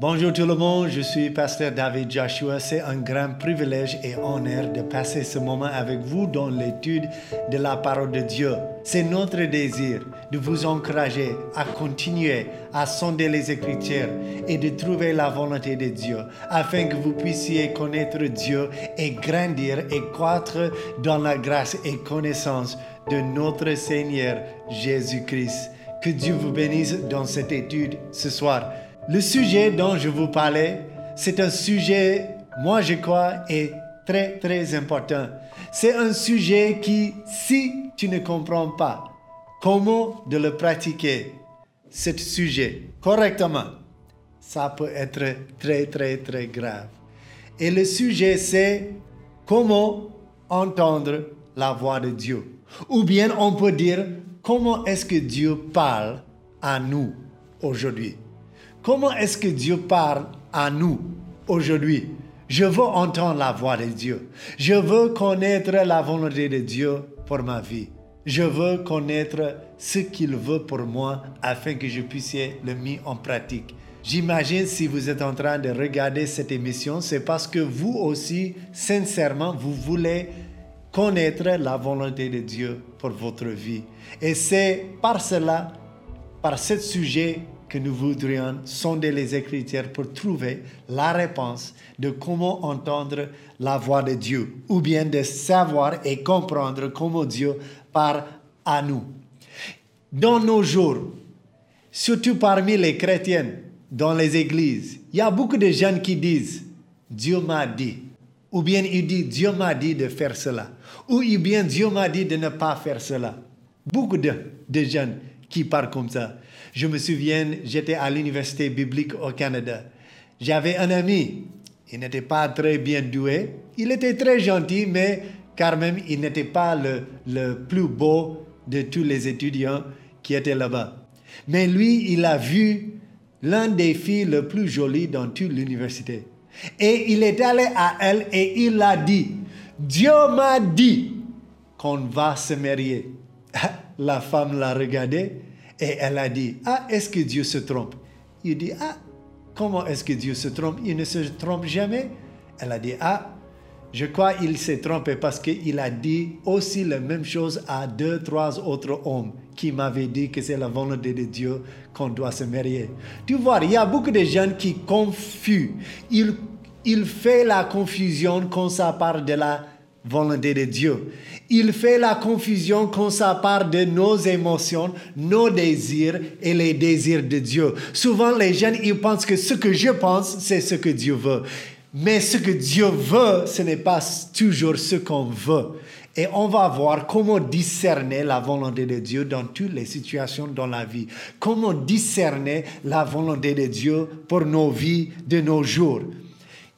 Bonjour tout le monde, je suis Pasteur David Joshua. C'est un grand privilège et honneur de passer ce moment avec vous dans l'étude de la parole de Dieu. C'est notre désir de vous encourager à continuer à sonder les Écritures et de trouver la volonté de Dieu afin que vous puissiez connaître Dieu et grandir et croître dans la grâce et connaissance de notre Seigneur Jésus-Christ. Que Dieu vous bénisse dans cette étude ce soir. Le sujet dont je vous parlais, c'est un sujet, moi je crois, est très très important. C'est un sujet qui, si tu ne comprends pas comment de le pratiquer, ce sujet correctement, ça peut être très très très grave. Et le sujet, c'est comment entendre la voix de Dieu. Ou bien on peut dire comment est-ce que Dieu parle à nous aujourd'hui? Comment est-ce que Dieu parle à nous aujourd'hui? Je veux entendre la voix de Dieu. Je veux connaître la volonté de Dieu pour ma vie. Je veux connaître ce qu'il veut pour moi afin que je puisse le mettre en pratique. J'imagine si vous êtes en train de regarder cette émission, c'est parce que vous aussi, sincèrement, vous voulez connaître la volonté de Dieu pour votre vie. Et c'est par cela, par ce sujet que nous voudrions sonder les Écritures pour trouver la réponse de comment entendre la voix de Dieu, ou bien de savoir et comprendre comment Dieu parle à nous. Dans nos jours, surtout parmi les chrétiens, dans les églises, il y a beaucoup de gens qui disent Dieu m'a dit, ou bien il dit Dieu m'a dit de faire cela, ou bien Dieu m'a dit de ne pas faire cela. Beaucoup de, de jeunes qui parlent comme ça. Je me souviens, j'étais à l'université biblique au Canada. J'avais un ami, il n'était pas très bien doué, il était très gentil, mais quand même, il n'était pas le, le plus beau de tous les étudiants qui étaient là-bas. Mais lui, il a vu l'un des filles les plus jolies dans toute l'université. Et il est allé à elle et il a dit, Dieu m'a dit qu'on va se marier. La femme l'a regardé et elle a dit, ah, est-ce que Dieu se trompe? Il dit, ah, comment est-ce que Dieu se trompe? Il ne se trompe jamais. Elle a dit, ah, je crois qu'il s'est trompé parce qu'il a dit aussi la même chose à deux, trois autres hommes qui m'avaient dit que c'est la volonté de Dieu qu'on doit se marier. Tu vois, il y a beaucoup de gens qui confusent. Ils, ils font la confusion quand ça parle de la volonté de Dieu. Il fait la confusion ça part de nos émotions, nos désirs et les désirs de Dieu. Souvent, les jeunes, ils pensent que ce que je pense, c'est ce que Dieu veut. Mais ce que Dieu veut, ce n'est pas toujours ce qu'on veut. Et on va voir comment discerner la volonté de Dieu dans toutes les situations dans la vie. Comment discerner la volonté de Dieu pour nos vies de nos jours.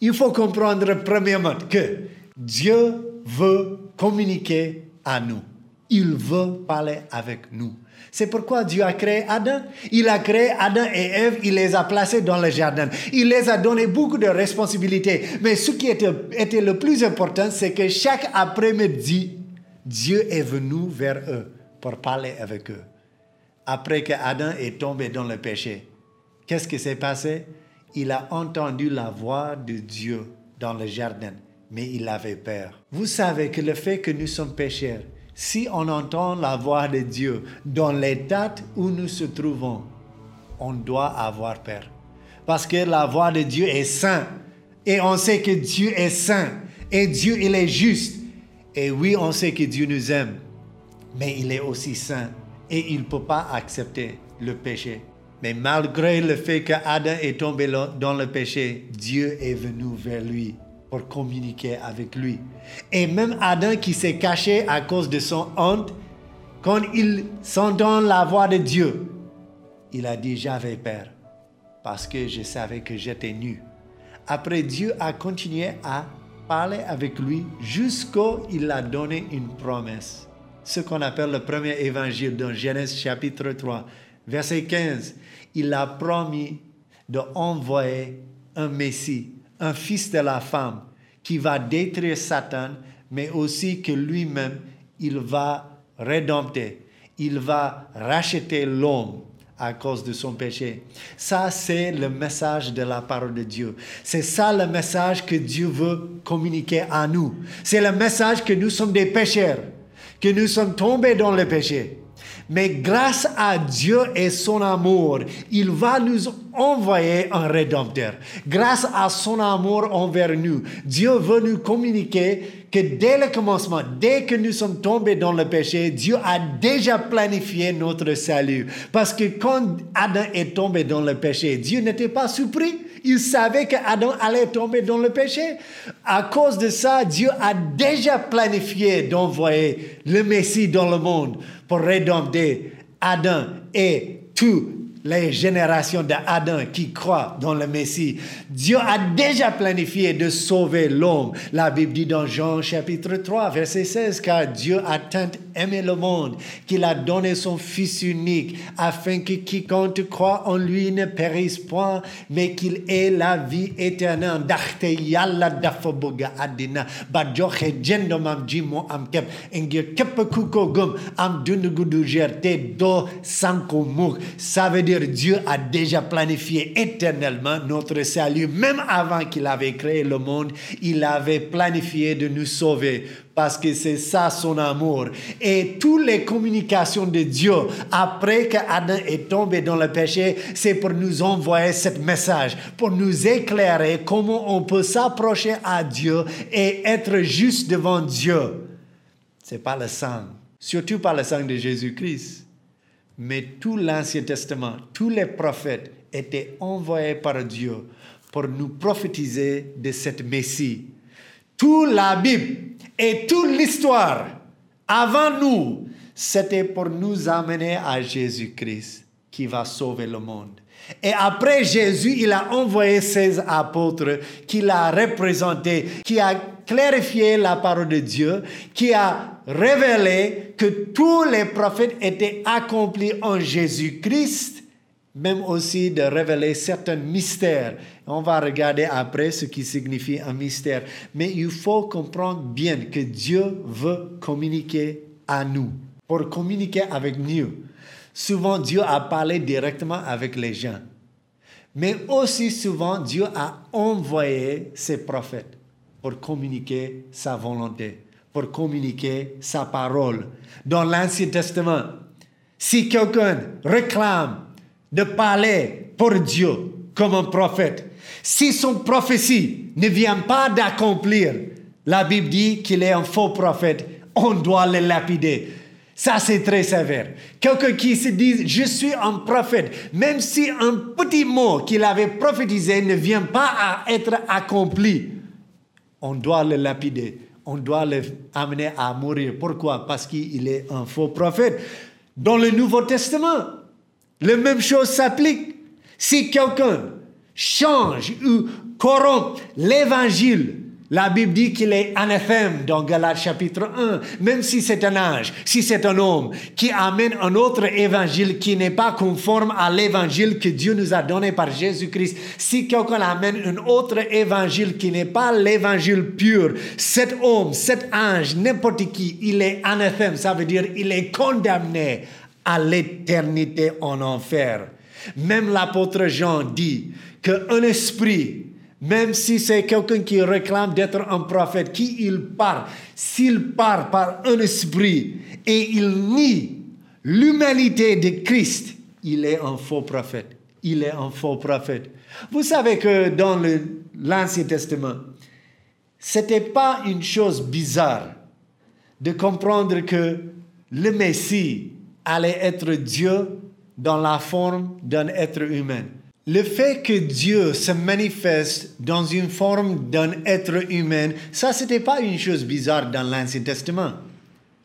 Il faut comprendre premièrement que Dieu veut communiquer à nous. Il veut parler avec nous. C'est pourquoi Dieu a créé Adam. Il a créé Adam et Ève, il les a placés dans le jardin. Il les a donné beaucoup de responsabilités. Mais ce qui était, était le plus important, c'est que chaque après-midi, Dieu est venu vers eux pour parler avec eux. Après que Adam est tombé dans le péché, qu'est-ce qui s'est passé? Il a entendu la voix de Dieu dans le jardin mais il avait peur. Vous savez que le fait que nous sommes pécheurs, si on entend la voix de Dieu dans l'état où nous se trouvons, on doit avoir peur. Parce que la voix de Dieu est sainte. Et on sait que Dieu est saint. Et Dieu, il est juste. Et oui, on sait que Dieu nous aime. Mais il est aussi saint. Et il ne peut pas accepter le péché. Mais malgré le fait que Adam est tombé dans le péché, Dieu est venu vers lui pour communiquer avec lui. Et même Adam qui s'est caché à cause de son honte, quand il s'entend la voix de Dieu, il a dit j'avais peur parce que je savais que j'étais nu. Après, Dieu a continué à parler avec lui jusqu'au il a donné une promesse. Ce qu'on appelle le premier évangile dans Genèse chapitre 3, verset 15. Il a promis d'envoyer un Messie un fils de la femme qui va détruire Satan, mais aussi que lui-même, il va rédempter, il va racheter l'homme à cause de son péché. Ça, c'est le message de la parole de Dieu. C'est ça le message que Dieu veut communiquer à nous. C'est le message que nous sommes des pécheurs, que nous sommes tombés dans le péché. Mais grâce à Dieu et son amour, il va nous envoyer un rédempteur. Grâce à son amour envers nous, Dieu veut nous communiquer que dès le commencement, dès que nous sommes tombés dans le péché, Dieu a déjà planifié notre salut. Parce que quand Adam est tombé dans le péché, Dieu n'était pas surpris. Il savait qu'Adam allait tomber dans le péché. À cause de ça, Dieu a déjà planifié d'envoyer le Messie dans le monde pour rédempter Adam et tout les générations d'Adam qui croient dans le Messie. Dieu a déjà planifié de sauver l'homme. La Bible dit dans Jean chapitre 3, verset 16, car Dieu a tant aimé le monde qu'il a donné son Fils unique, afin que quiconque croit en lui ne périsse point, mais qu'il ait la vie éternelle. Ça veut dire Dieu a déjà planifié éternellement notre salut. Même avant qu'il avait créé le monde, il avait planifié de nous sauver parce que c'est ça son amour. Et toutes les communications de Dieu, après qu'Adam est tombé dans le péché, c'est pour nous envoyer ce message, pour nous éclairer comment on peut s'approcher à Dieu et être juste devant Dieu. C'est pas le sang, surtout pas le sang de Jésus-Christ. Mais tout l'Ancien Testament, tous les prophètes étaient envoyés par Dieu pour nous prophétiser de cette Messie. Toute la Bible et toute l'histoire avant nous, c'était pour nous amener à Jésus-Christ qui va sauver le monde. Et après Jésus, il a envoyé ses apôtres qui l'a représenté, qui a clarifié la parole de Dieu, qui a révélé que tous les prophètes étaient accomplis en Jésus-Christ, même aussi de révéler certains mystères. On va regarder après ce qui signifie un mystère. Mais il faut comprendre bien que Dieu veut communiquer à nous, pour communiquer avec nous. Souvent, Dieu a parlé directement avec les gens. Mais aussi souvent, Dieu a envoyé ses prophètes pour communiquer sa volonté, pour communiquer sa parole. Dans l'Ancien Testament, si quelqu'un réclame de parler pour Dieu comme un prophète, si son prophétie ne vient pas d'accomplir, la Bible dit qu'il est un faux prophète, on doit le lapider. Ça, c'est très sévère. Quelqu'un qui se dit, je suis un prophète, même si un petit mot qu'il avait prophétisé ne vient pas à être accompli, on doit le lapider, on doit le amener à mourir. Pourquoi? Parce qu'il est un faux prophète. Dans le Nouveau Testament, la même chose s'applique. Si quelqu'un change ou corrompt l'évangile la Bible dit qu'il est anathème dans Galates chapitre 1, même si c'est un âge, si c'est un homme qui amène un autre évangile qui n'est pas conforme à l'évangile que Dieu nous a donné par Jésus-Christ, si quelqu'un amène un autre évangile qui n'est pas l'évangile pur, cet homme, cet ange, n'importe qui, il est anathème, ça veut dire il est condamné à l'éternité en enfer. Même l'apôtre Jean dit qu'un esprit même si c'est quelqu'un qui réclame d'être un prophète, qui il part, s'il part par un esprit et il nie l'humanité de Christ, il est un faux prophète. Il est un faux prophète. Vous savez que dans l'Ancien Testament, c'était pas une chose bizarre de comprendre que le Messie allait être Dieu dans la forme d'un être humain. Le fait que Dieu se manifeste dans une forme d'un être humain, ça, c'était pas une chose bizarre dans l'Ancien Testament.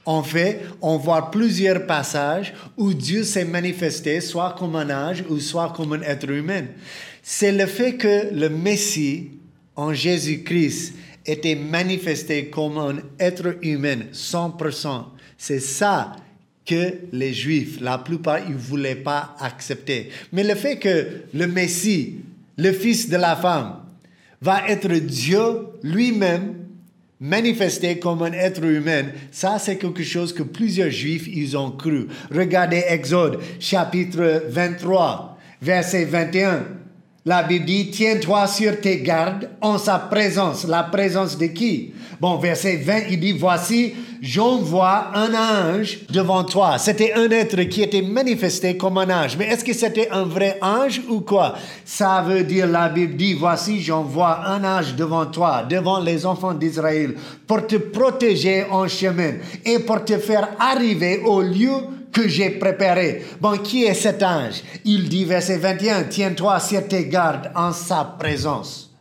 En fait, on voit plusieurs passages où Dieu s'est manifesté soit comme un ange ou soit comme un être humain. C'est le fait que le Messie, en Jésus-Christ, était manifesté comme un être humain, 100%. C'est ça que les Juifs, la plupart, ils ne voulaient pas accepter. Mais le fait que le Messie, le Fils de la femme, va être Dieu lui-même, manifesté comme un être humain, ça c'est quelque chose que plusieurs juifs ils ont cru. Regardez Exode chapitre 23, verset 21. La Bible dit, tiens-toi sur tes gardes en sa présence. La présence de qui? Bon, verset 20, il dit, voici, j'envoie un ange devant toi. C'était un être qui était manifesté comme un ange. Mais est-ce que c'était un vrai ange ou quoi? Ça veut dire, la Bible dit, voici, j'envoie un ange devant toi, devant les enfants d'Israël, pour te protéger en chemin et pour te faire arriver au lieu que j'ai préparé. Bon, qui est cet ange? Il dit, verset 21, tiens-toi sur tes gardes en sa présence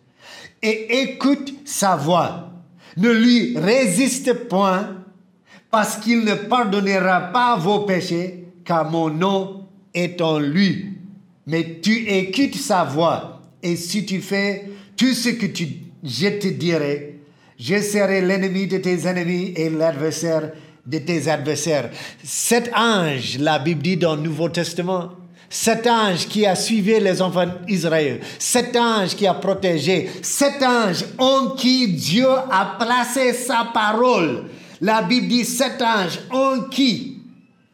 et écoute sa voix. Ne lui résiste point parce qu'il ne pardonnera pas vos péchés, car mon nom est en lui. Mais tu écoutes sa voix, et si tu fais tout ce que tu, je te dirai, je serai l'ennemi de tes ennemis et l'adversaire de tes adversaires. Cet ange, la Bible dit dans le Nouveau Testament, cet ange qui a suivi les enfants d'Israël, cet ange qui a protégé, cet ange en qui Dieu a placé sa parole. La Bible dit cet ange en qui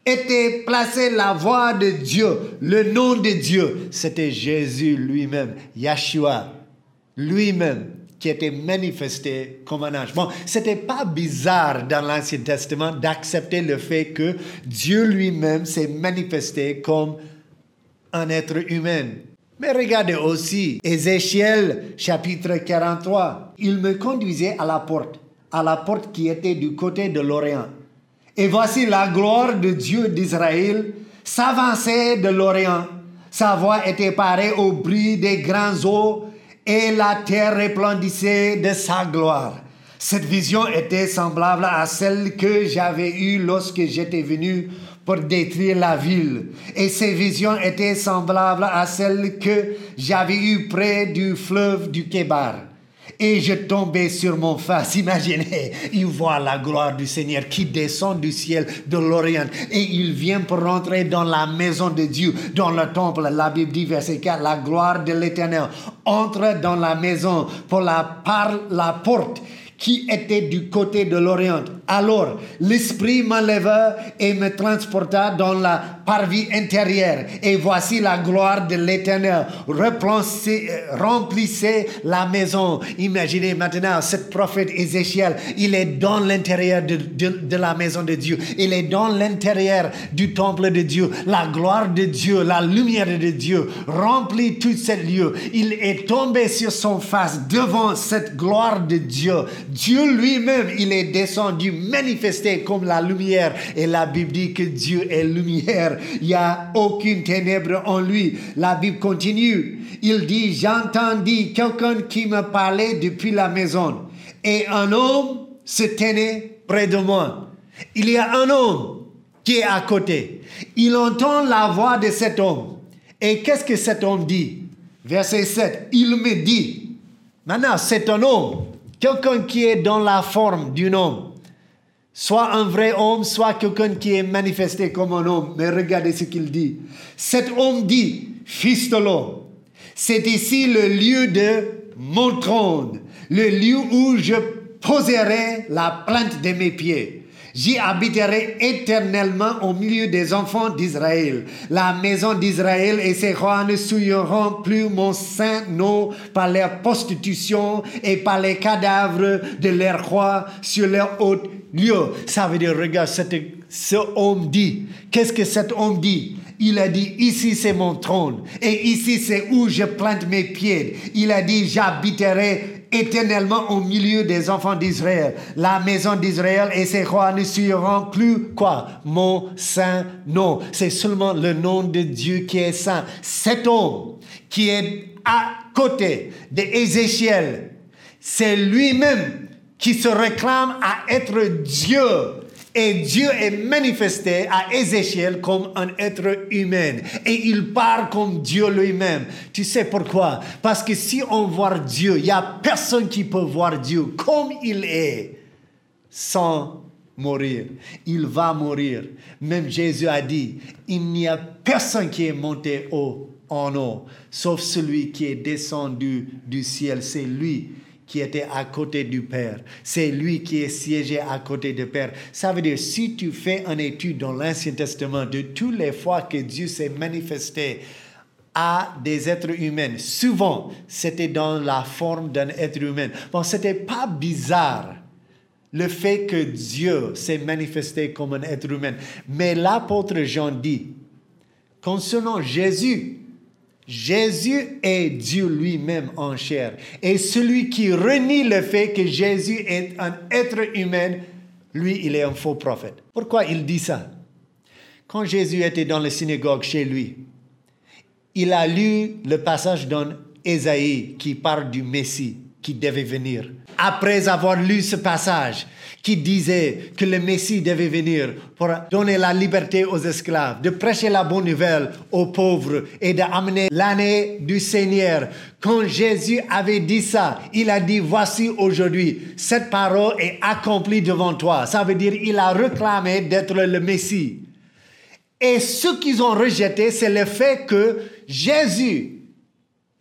était placé la voix de Dieu, le nom de Dieu. C'était Jésus lui-même, Yeshua lui-même était manifesté comme un ange. Bon, c'était pas bizarre dans l'Ancien Testament d'accepter le fait que Dieu lui-même s'est manifesté comme un être humain. Mais regardez aussi Ézéchiel chapitre 43. Il me conduisait à la porte, à la porte qui était du côté de l'Orient. Et voici la gloire de Dieu d'Israël s'avançait de l'Orient. Sa voix était parée au bruit des grands eaux et la terre resplendissait de sa gloire. Cette vision était semblable à celle que j'avais eue lorsque j'étais venu pour détruire la ville. Et ces visions étaient semblables à celles que j'avais eues près du fleuve du Kébar. Et je tombais sur mon face. Imaginez, il voit la gloire du Seigneur qui descend du ciel de l'Orient. Et il vient pour rentrer dans la maison de Dieu, dans le temple. La Bible dit, verset 4, la gloire de l'Éternel entre dans la maison pour la, par la porte qui était du côté de l'Orient. Alors l'Esprit m'enleva et me transporta dans la parvis intérieure. Et voici la gloire de l'Éternel remplissait la maison. Imaginez maintenant, ce prophète Ézéchiel, il est dans l'intérieur de, de, la maison de Dieu. Il est dans l'intérieur du temple de Dieu. La gloire de Dieu, la lumière de Dieu remplit tout ce lieu. Il est tombé sur son face devant cette gloire de Dieu. Dieu lui-même, il est descendu manifesté comme la lumière. Et la Bible dit que Dieu est lumière. Il n'y a aucune ténèbre en lui. La Bible continue. Il dit, j'entendis quelqu'un qui me parlait depuis la maison. Et un homme se tenait près de moi. Il y a un homme qui est à côté. Il entend la voix de cet homme. Et qu'est-ce que cet homme dit? Verset 7. Il me dit, maintenant c'est un homme, quelqu'un qui est dans la forme d'un homme soit un vrai homme, soit quelqu'un qui est manifesté comme un homme. Mais regardez ce qu'il dit. Cet homme dit, Fils de l'homme, c'est ici le lieu de mon trône, le lieu où je poserai la plante de mes pieds. J'y habiterai éternellement au milieu des enfants d'Israël. La maison d'Israël et ses rois ne souilleront plus mon saint nom par leur prostitution et par les cadavres de leurs rois sur leur haute lieu. Ça veut dire, regarde, ce homme dit, qu'est-ce que cet homme dit? Il a dit, ici c'est mon trône et ici c'est où je plante mes pieds. Il a dit, j'habiterai éternellement au milieu des enfants d'Israël. La maison d'Israël et ses rois ne suivront plus quoi? Mon saint nom. C'est seulement le nom de Dieu qui est saint. Cet homme qui est à côté d'Ézéchiel, c'est lui-même qui se réclame à être Dieu et Dieu est manifesté à Ézéchiel comme un être humain. Et il parle comme Dieu lui-même. Tu sais pourquoi? Parce que si on voit Dieu, il n'y a personne qui peut voir Dieu comme il est sans mourir. Il va mourir. Même Jésus a dit, il n'y a personne qui est monté haut en haut, sauf celui qui est descendu du ciel. C'est lui qui était à côté du Père. C'est lui qui est siégé à côté du Père. Ça veut dire, si tu fais une étude dans l'Ancien Testament de toutes les fois que Dieu s'est manifesté à des êtres humains, souvent c'était dans la forme d'un être humain. Bon, c'était pas bizarre le fait que Dieu s'est manifesté comme un être humain. Mais l'apôtre Jean dit, concernant Jésus, Jésus est Dieu lui-même en chair. Et celui qui renie le fait que Jésus est un être humain, lui, il est un faux prophète. Pourquoi il dit ça? Quand Jésus était dans la synagogue chez lui, il a lu le passage dans Ésaïe qui parle du Messie qui devait venir. Après avoir lu ce passage, qui disait que le Messie devait venir pour donner la liberté aux esclaves, de prêcher la bonne nouvelle aux pauvres et d'amener l'année du Seigneur. Quand Jésus avait dit ça, il a dit, voici aujourd'hui, cette parole est accomplie devant toi. Ça veut dire, il a réclamé d'être le Messie. Et ce qu'ils ont rejeté, c'est le fait que Jésus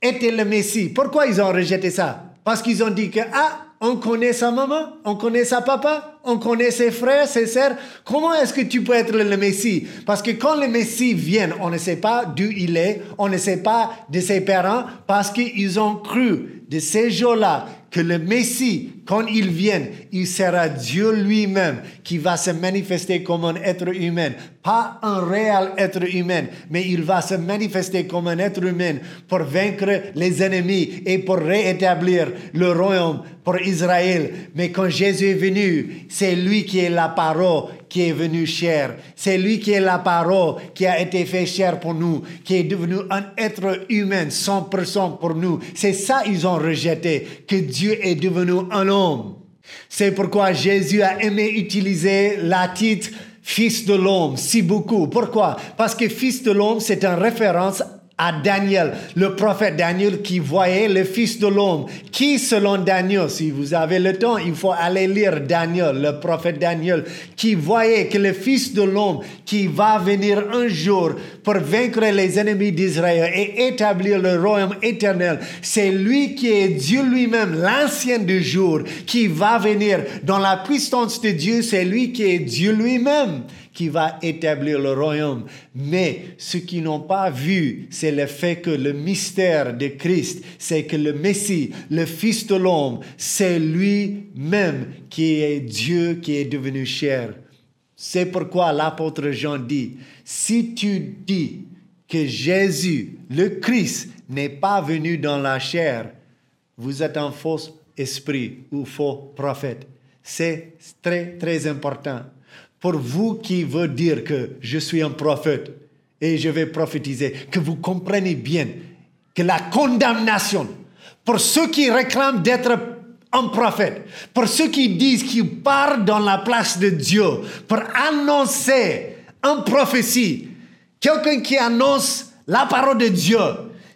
était le Messie. Pourquoi ils ont rejeté ça? Parce qu'ils ont dit que, ah, on connaît sa maman, on connaît sa papa, on connaît ses frères, ses sœurs. Comment est-ce que tu peux être le Messie? Parce que quand le Messie vient, on ne sait pas d'où il est, on ne sait pas de ses parents, parce qu'ils ont cru de ces jours-là que le Messie, quand il vient, il sera Dieu lui-même qui va se manifester comme un être humain, pas un réel être humain, mais il va se manifester comme un être humain pour vaincre les ennemis et pour réétablir le royaume pour Israël. Mais quand Jésus est venu, c'est lui qui est la parole qui est venu cher. C'est lui qui est la parole qui a été fait cher pour nous, qui est devenu un être humain 100% pour nous. C'est ça ils ont rejeté, que Dieu est devenu un homme. C'est pourquoi Jésus a aimé utiliser la titre Fils de l'homme si beaucoup. Pourquoi? Parce que Fils de l'homme, c'est une référence à Daniel, le prophète Daniel qui voyait le Fils de l'homme, qui selon Daniel, si vous avez le temps, il faut aller lire Daniel, le prophète Daniel, qui voyait que le Fils de l'homme qui va venir un jour pour vaincre les ennemis d'Israël et établir le royaume éternel, c'est lui qui est Dieu lui-même, l'ancien du jour, qui va venir dans la puissance de Dieu, c'est lui qui est Dieu lui-même qui va établir le royaume. Mais ce qu'ils n'ont pas vu, c'est le fait que le mystère de Christ, c'est que le Messie, le Fils de l'homme, c'est lui-même qui est Dieu qui est devenu cher. C'est pourquoi l'apôtre Jean dit, si tu dis que Jésus, le Christ, n'est pas venu dans la chair, vous êtes un faux esprit ou faux prophète. C'est très, très important pour vous qui veut dire que je suis un prophète et je vais prophétiser, que vous comprenez bien que la condamnation pour ceux qui réclament d'être un prophète, pour ceux qui disent qu'ils parlent dans la place de Dieu, pour annoncer une prophétie, quelqu'un qui annonce la parole de Dieu,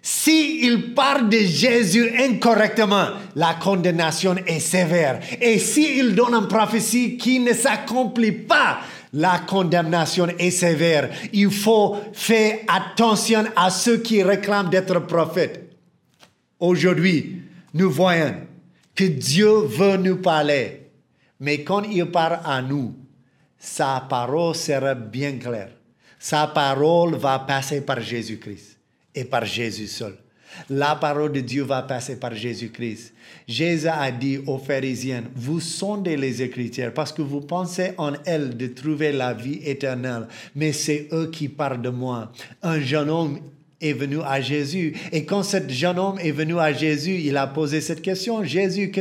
s'il il parle de Jésus incorrectement, la condamnation est sévère. Et s'il donne une prophétie qui ne s'accomplit pas, la condamnation est sévère. Il faut faire attention à ceux qui réclament d'être prophètes. Aujourd'hui, nous voyons que Dieu veut nous parler. Mais quand il parle à nous, sa parole sera bien claire. Sa parole va passer par Jésus-Christ et par Jésus seul. La parole de Dieu va passer par Jésus-Christ. Jésus a dit aux pharisiens, vous sondez les Écritures parce que vous pensez en elles de trouver la vie éternelle, mais c'est eux qui parlent de moi. Un jeune homme est venu à Jésus. Et quand ce jeune homme est venu à Jésus, il a posé cette question, Jésus,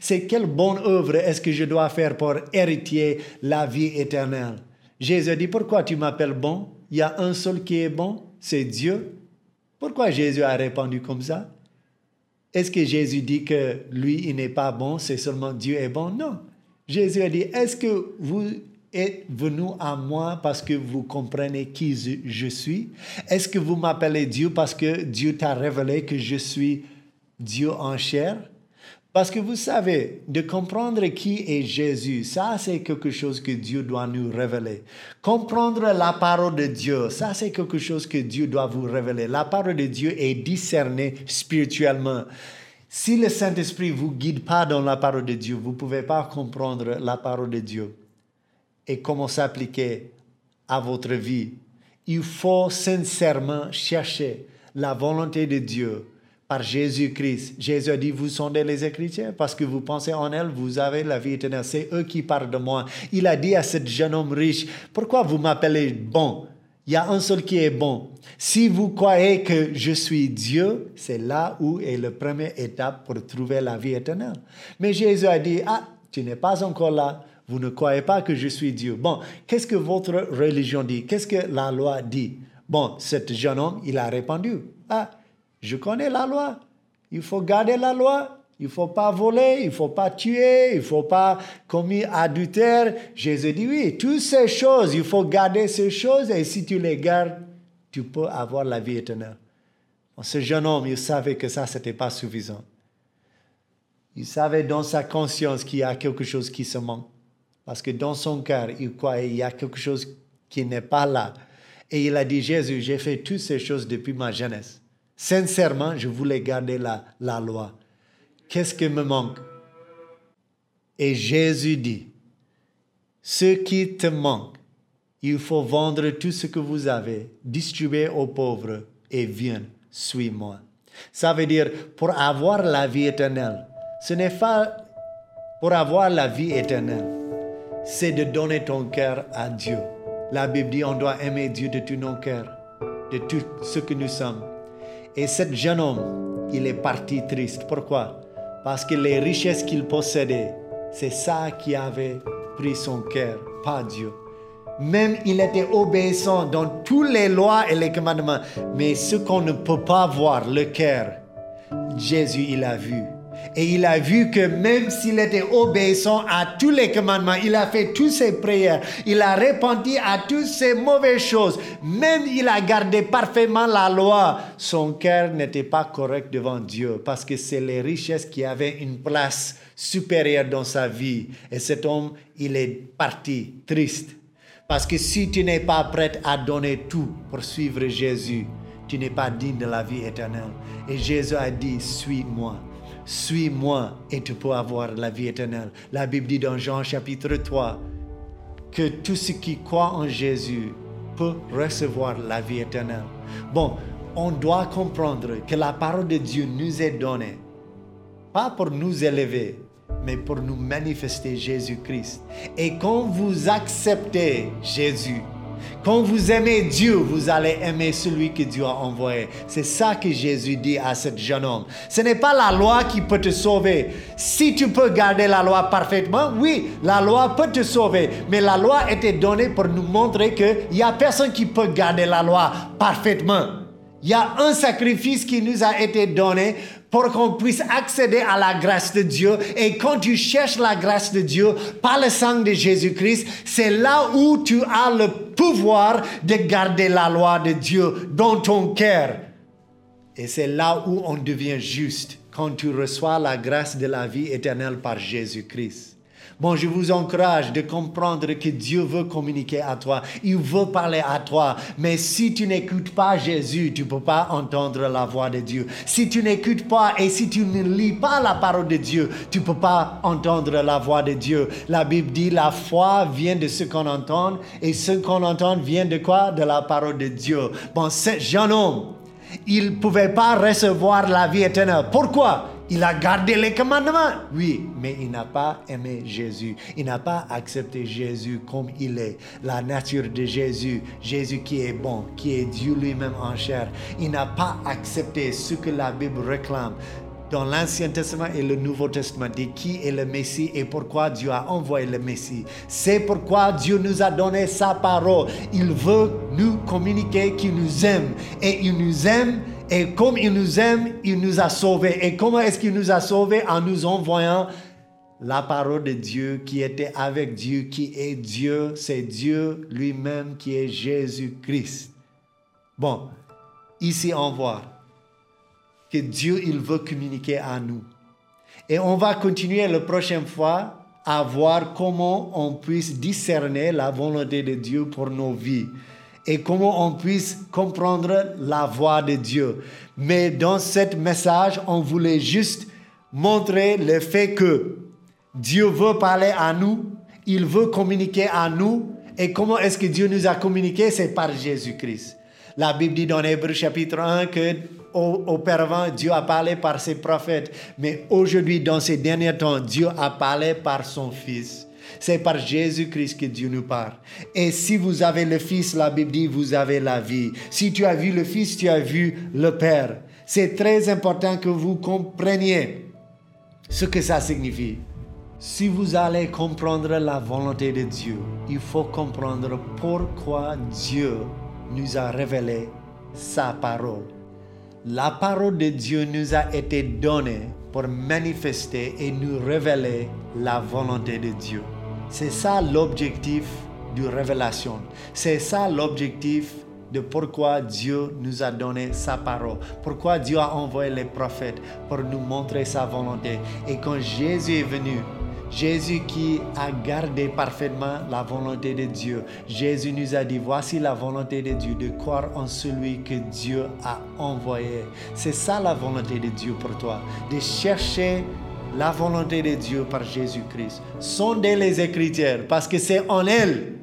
c'est quelle bonne œuvre est-ce que je dois faire pour hériter la vie éternelle? Jésus dit, pourquoi tu m'appelles bon? Il y a un seul qui est bon, c'est Dieu. Pourquoi Jésus a répondu comme ça? Est-ce que Jésus dit que lui, il n'est pas bon, c'est seulement Dieu est bon? Non. Jésus a dit, est-ce que vous êtes venu à moi parce que vous comprenez qui je suis? Est-ce que vous m'appelez Dieu parce que Dieu t'a révélé que je suis Dieu en chair? Parce que vous savez, de comprendre qui est Jésus, ça c'est quelque chose que Dieu doit nous révéler. Comprendre la parole de Dieu, ça c'est quelque chose que Dieu doit vous révéler. La parole de Dieu est discernée spirituellement. Si le Saint-Esprit vous guide pas dans la parole de Dieu, vous pouvez pas comprendre la parole de Dieu et comment s'appliquer à votre vie. Il faut sincèrement chercher la volonté de Dieu par Jésus-Christ. Jésus a dit, vous sondez les Écritures parce que vous pensez en elles, vous avez la vie éternelle. C'est eux qui parlent de moi. Il a dit à ce jeune homme riche, pourquoi vous m'appelez bon? Il y a un seul qui est bon. Si vous croyez que je suis Dieu, c'est là où est la première étape pour trouver la vie éternelle. Mais Jésus a dit, ah, tu n'es pas encore là. Vous ne croyez pas que je suis Dieu. Bon, qu'est-ce que votre religion dit? Qu'est-ce que la loi dit? Bon, cet jeune homme, il a répondu, ah, je connais la loi. Il faut garder la loi. Il faut pas voler, il faut pas tuer, il faut pas commettre adultère. Jésus dit oui, toutes ces choses, il faut garder ces choses et si tu les gardes, tu peux avoir la vie éternelle. ce jeune homme, il savait que ça, ce n'était pas suffisant. Il savait dans sa conscience qu'il y a quelque chose qui se manque. Parce que dans son cœur, il croyait qu'il y a quelque chose qui n'est pas là. Et il a dit, Jésus, j'ai fait toutes ces choses depuis ma jeunesse. Sincèrement, je voulais garder la, la loi. Qu'est-ce qui me manque? Et Jésus dit, ce qui te manque, il faut vendre tout ce que vous avez, distribuer aux pauvres et viens, suis-moi. Ça veut dire, pour avoir la vie éternelle, ce n'est pas pour avoir la vie éternelle, c'est de donner ton cœur à Dieu. La Bible dit, on doit aimer Dieu de tout nos cœurs, de tout ce que nous sommes. Et cet jeune homme, il est parti triste. Pourquoi? Parce que les richesses qu'il possédait, c'est ça qui avait pris son cœur, pas Dieu. Même il était obéissant dans toutes les lois et les commandements. Mais ce qu'on ne peut pas voir, le cœur, Jésus, il a vu. Et il a vu que même s'il était obéissant à tous les commandements, il a fait toutes ses prières, il a répandu à toutes ces mauvaises choses, même il a gardé parfaitement la loi, son cœur n'était pas correct devant Dieu parce que c'est les richesses qui avaient une place supérieure dans sa vie. Et cet homme, il est parti triste. Parce que si tu n'es pas prêt à donner tout pour suivre Jésus, tu n'es pas digne de la vie éternelle. Et Jésus a dit, suis-moi suis-moi et tu peux avoir la vie éternelle. La Bible dit dans Jean chapitre 3 que tout ce qui croit en Jésus peut recevoir la vie éternelle. Bon, on doit comprendre que la parole de Dieu nous est donnée, pas pour nous élever, mais pour nous manifester Jésus-Christ. Et quand vous acceptez Jésus, quand vous aimez Dieu, vous allez aimer celui que Dieu a envoyé. C'est ça que Jésus dit à ce jeune homme. Ce n'est pas la loi qui peut te sauver. Si tu peux garder la loi parfaitement, oui, la loi peut te sauver. Mais la loi était donnée pour nous montrer qu'il n'y a personne qui peut garder la loi parfaitement. Il y a un sacrifice qui nous a été donné pour qu'on puisse accéder à la grâce de Dieu. Et quand tu cherches la grâce de Dieu par le sang de Jésus-Christ, c'est là où tu as le pouvoir de garder la loi de Dieu dans ton cœur. Et c'est là où on devient juste quand tu reçois la grâce de la vie éternelle par Jésus-Christ. Bon, je vous encourage de comprendre que Dieu veut communiquer à toi. Il veut parler à toi. Mais si tu n'écoutes pas Jésus, tu ne peux pas entendre la voix de Dieu. Si tu n'écoutes pas et si tu ne lis pas la parole de Dieu, tu ne peux pas entendre la voix de Dieu. La Bible dit la foi vient de ce qu'on entend et ce qu'on entend vient de quoi? De la parole de Dieu. Bon, ce jeune homme, il ne pouvait pas recevoir la vie éternelle. Pourquoi? Il a gardé les commandements, oui, mais il n'a pas aimé Jésus. Il n'a pas accepté Jésus comme il est. La nature de Jésus, Jésus qui est bon, qui est Dieu lui-même en chair. Il n'a pas accepté ce que la Bible réclame dans l'Ancien Testament et le Nouveau Testament de qui est le Messie et pourquoi Dieu a envoyé le Messie. C'est pourquoi Dieu nous a donné sa parole. Il veut nous communiquer qu'il nous aime et il nous aime et comme il nous aime, il nous a sauvés. Et comment est-ce qu'il nous a sauvés? En nous envoyant la parole de Dieu qui était avec Dieu, qui est Dieu, c'est Dieu lui-même qui est Jésus-Christ. Bon, ici on voit que Dieu, il veut communiquer à nous. Et on va continuer la prochaine fois à voir comment on puisse discerner la volonté de Dieu pour nos vies et comment on puisse comprendre la voix de Dieu. Mais dans ce message, on voulait juste montrer le fait que Dieu veut parler à nous, il veut communiquer à nous. Et comment est-ce que Dieu nous a communiqué? C'est par Jésus-Christ. La Bible dit dans Hébreu chapitre 1 que auparavant, Dieu a parlé par ses prophètes, mais aujourd'hui, dans ces derniers temps, Dieu a parlé par son Fils. C'est par Jésus-Christ que Dieu nous parle. Et si vous avez le Fils, la Bible dit, vous avez la vie. Si tu as vu le Fils, tu as vu le Père. C'est très important que vous compreniez ce que ça signifie. Si vous allez comprendre la volonté de Dieu, il faut comprendre pourquoi Dieu nous a révélé sa parole. La parole de Dieu nous a été donnée pour manifester et nous révéler la volonté de Dieu. C'est ça l'objectif de révélation. C'est ça l'objectif de pourquoi Dieu nous a donné sa parole, pourquoi Dieu a envoyé les prophètes pour nous montrer sa volonté. Et quand Jésus est venu, Jésus qui a gardé parfaitement la volonté de Dieu. Jésus nous a dit, voici la volonté de Dieu, de croire en celui que Dieu a envoyé. C'est ça la volonté de Dieu pour toi, de chercher la volonté de Dieu par Jésus-Christ. Sondez les Écritures parce que c'est en elle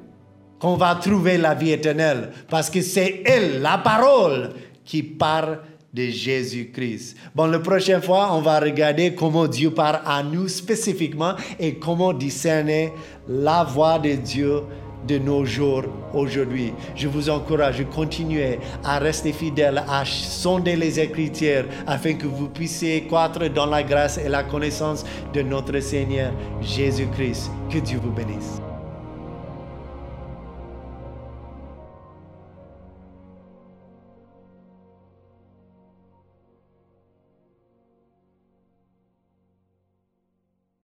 qu'on va trouver la vie éternelle. Parce que c'est elle, la parole, qui parle de Jésus-Christ. Bon, la prochaine fois, on va regarder comment Dieu parle à nous spécifiquement et comment discerner la voix de Dieu de nos jours aujourd'hui. Je vous encourage de continuer à rester fidèle, à sonder les Écritures afin que vous puissiez croître dans la grâce et la connaissance de notre Seigneur Jésus-Christ. Que Dieu vous bénisse.